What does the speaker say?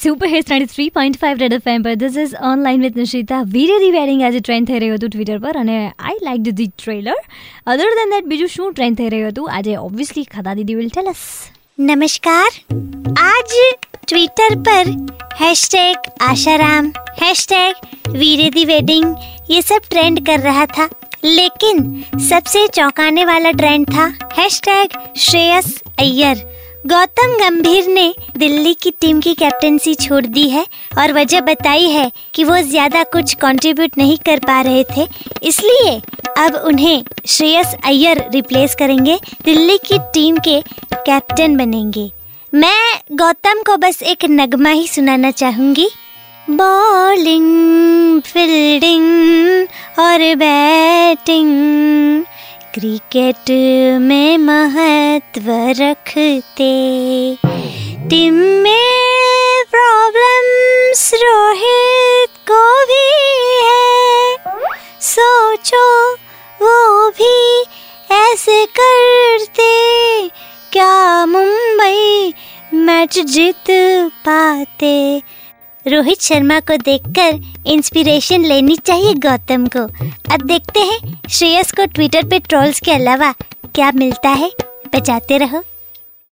Super hits 93.5 red FM પર this is online with Nishita Veere Di wedding આજે trend થઈ રહ્યું હતું ટ્વિટર પર અને I like the trailer other than that બીજું શું ટ્રેન્ડ થઈ રહ્યું હતું આજે ઓબ્વિયસલી ખતા દીદી વિલ ટેલ અસ नमस्कार आज ट्विटर पर hashtag Asaram hashtag Veere wedding ये सब ट्रेंड कर रहा था लेकिन सबसे चौंकाने वाला ट्रेंड था हैशटैग श्रेयस अय्यर गौतम गंभीर ने दिल्ली की टीम की कैप्टनसी छोड़ दी है और वजह बताई है कि वो ज़्यादा कुछ कंट्रीब्यूट नहीं कर पा रहे थे। इसलिए अब उन्हें श्रेयस अय्यर रिप्लेस करेंगे, दिल्ली की टीम के कैप्टन बनेंगे। मैं गौतम को बस एक नगमा ही सुनाना चाहूँगी। बॉलिंग फील्डिंग और बैटिंग क्रिकेट में महत्व रखते। टीम में प्रॉब्लम्स रोहित को भी है। सोचो, वो भी ऐसे करते। क्या मुंबई मैच जीत पाते? रोहित शर्मा को देखकर इंस्पिरेशन लेनी चाहिए गौतम को। अब देखते हैं श्रेयस को ट्विटर पे ट्रोल्स के अलावा क्या मिलता है। बचाते रहो।